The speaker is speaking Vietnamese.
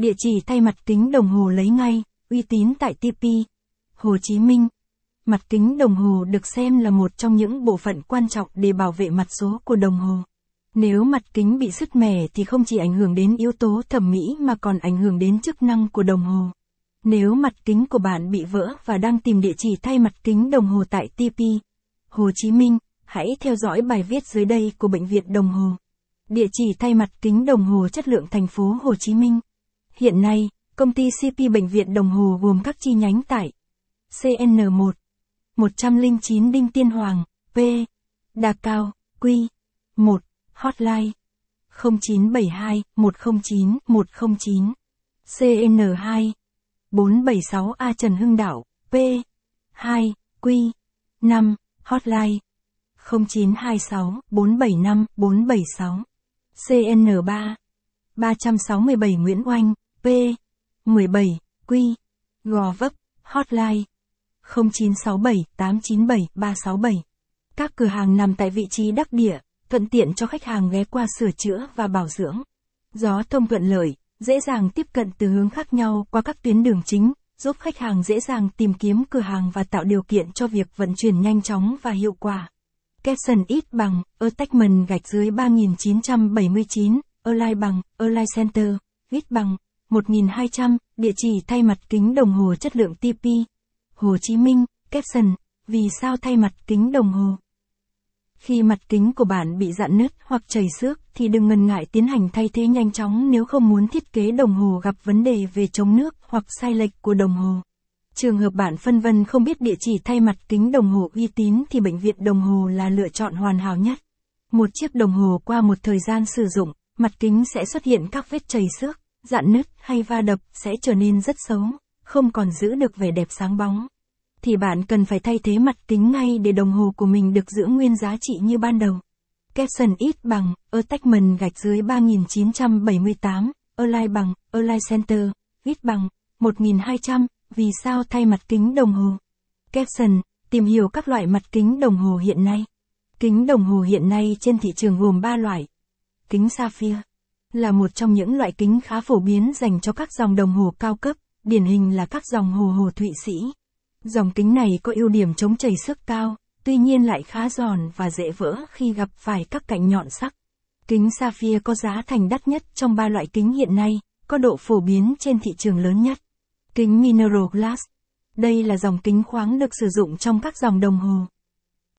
Địa chỉ thay mặt kính đồng hồ lấy ngay, uy tín tại TP. Hồ Chí Minh. Mặt kính đồng hồ được xem là một trong những bộ phận quan trọng để bảo vệ mặt số của đồng hồ. Nếu mặt kính bị sứt mẻ thì không chỉ ảnh hưởng đến yếu tố thẩm mỹ mà còn ảnh hưởng đến chức năng của đồng hồ. Nếu mặt kính của bạn bị vỡ và đang tìm địa chỉ thay mặt kính đồng hồ tại TP, Hồ Chí Minh, hãy theo dõi bài viết dưới đây của Bệnh viện Đồng Hồ. Địa chỉ thay mặt kính đồng hồ chất lượng thành phố Hồ Chí Minh. Hiện nay, công ty CP Bệnh viện Đồng Hồ gồm các chi nhánh tại CN1, 109 Đinh Tiên Hoàng, P, Đà Cao, Q, 1, Hotline 0972 109 109, CN2, 476A Trần Hưng Đạo, P, 2, Q, 5, Hotline 0926 475 476, CN3, 367 Nguyễn Oanh, P, 17, Q, Gò Vấp, Hotline 0967 897 367. Các cửa hàng nằm tại vị trí đắc địa, thuận tiện cho khách hàng ghé qua sửa chữa và bảo dưỡng. Gió thông thuận lợi, dễ dàng tiếp cận từ hướng khác nhau qua các tuyến đường chính, giúp khách hàng dễ dàng tìm kiếm cửa hàng và tạo điều kiện cho việc vận chuyển nhanh chóng và hiệu quả. Capson ít bằng, Attachment gạch dưới 3979, online bằng, online Center, ít bằng, 1200, địa chỉ thay mặt kính đồng hồ chất lượng TP. Hồ Chí Minh, caption, vì sao thay mặt kính đồng hồ? Khi mặt kính của bạn bị dạn nứt hoặc chảy xước thì đừng ngần ngại tiến hành thay thế nhanh chóng nếu không muốn thiết kế đồng hồ gặp vấn đề về chống nước hoặc sai lệch của đồng hồ. Trường hợp bạn phân vân không biết địa chỉ thay mặt kính đồng hồ uy tín thì bệnh viện đồng hồ là lựa chọn hoàn hảo nhất. Một chiếc đồng hồ qua một thời gian sử dụng, mặt kính sẽ xuất hiện các vết chảy xước, dạn nứt hay va đập sẽ trở nên rất xấu, không còn giữ được vẻ đẹp sáng bóng. Thì bạn cần phải thay thế mặt kính ngay để đồng hồ của mình được giữ nguyên giá trị như ban đầu. Capson ít bằng, Attachment gạch dưới 3978, Align bằng, Align Center, ít bằng, 1200, vì sao thay mặt kính đồng hồ? Capson, tìm hiểu các loại mặt kính đồng hồ hiện nay. Kính đồng hồ hiện nay trên thị trường gồm 3 loại. Kính Sapphire là một trong những loại kính khá phổ biến dành cho các dòng đồng hồ cao cấp, điển hình là các dòng hồ hồ Thụy Sĩ. Dòng kính này có ưu điểm chống chảy xước cao, tuy nhiên lại khá giòn và dễ vỡ khi gặp phải các cạnh nhọn sắc. Kính Sapphire có giá thành đắt nhất trong ba loại kính hiện nay, có độ phổ biến trên thị trường lớn nhất. Kính Mineral Glass. Đây là dòng kính khoáng được sử dụng trong các dòng đồng hồ.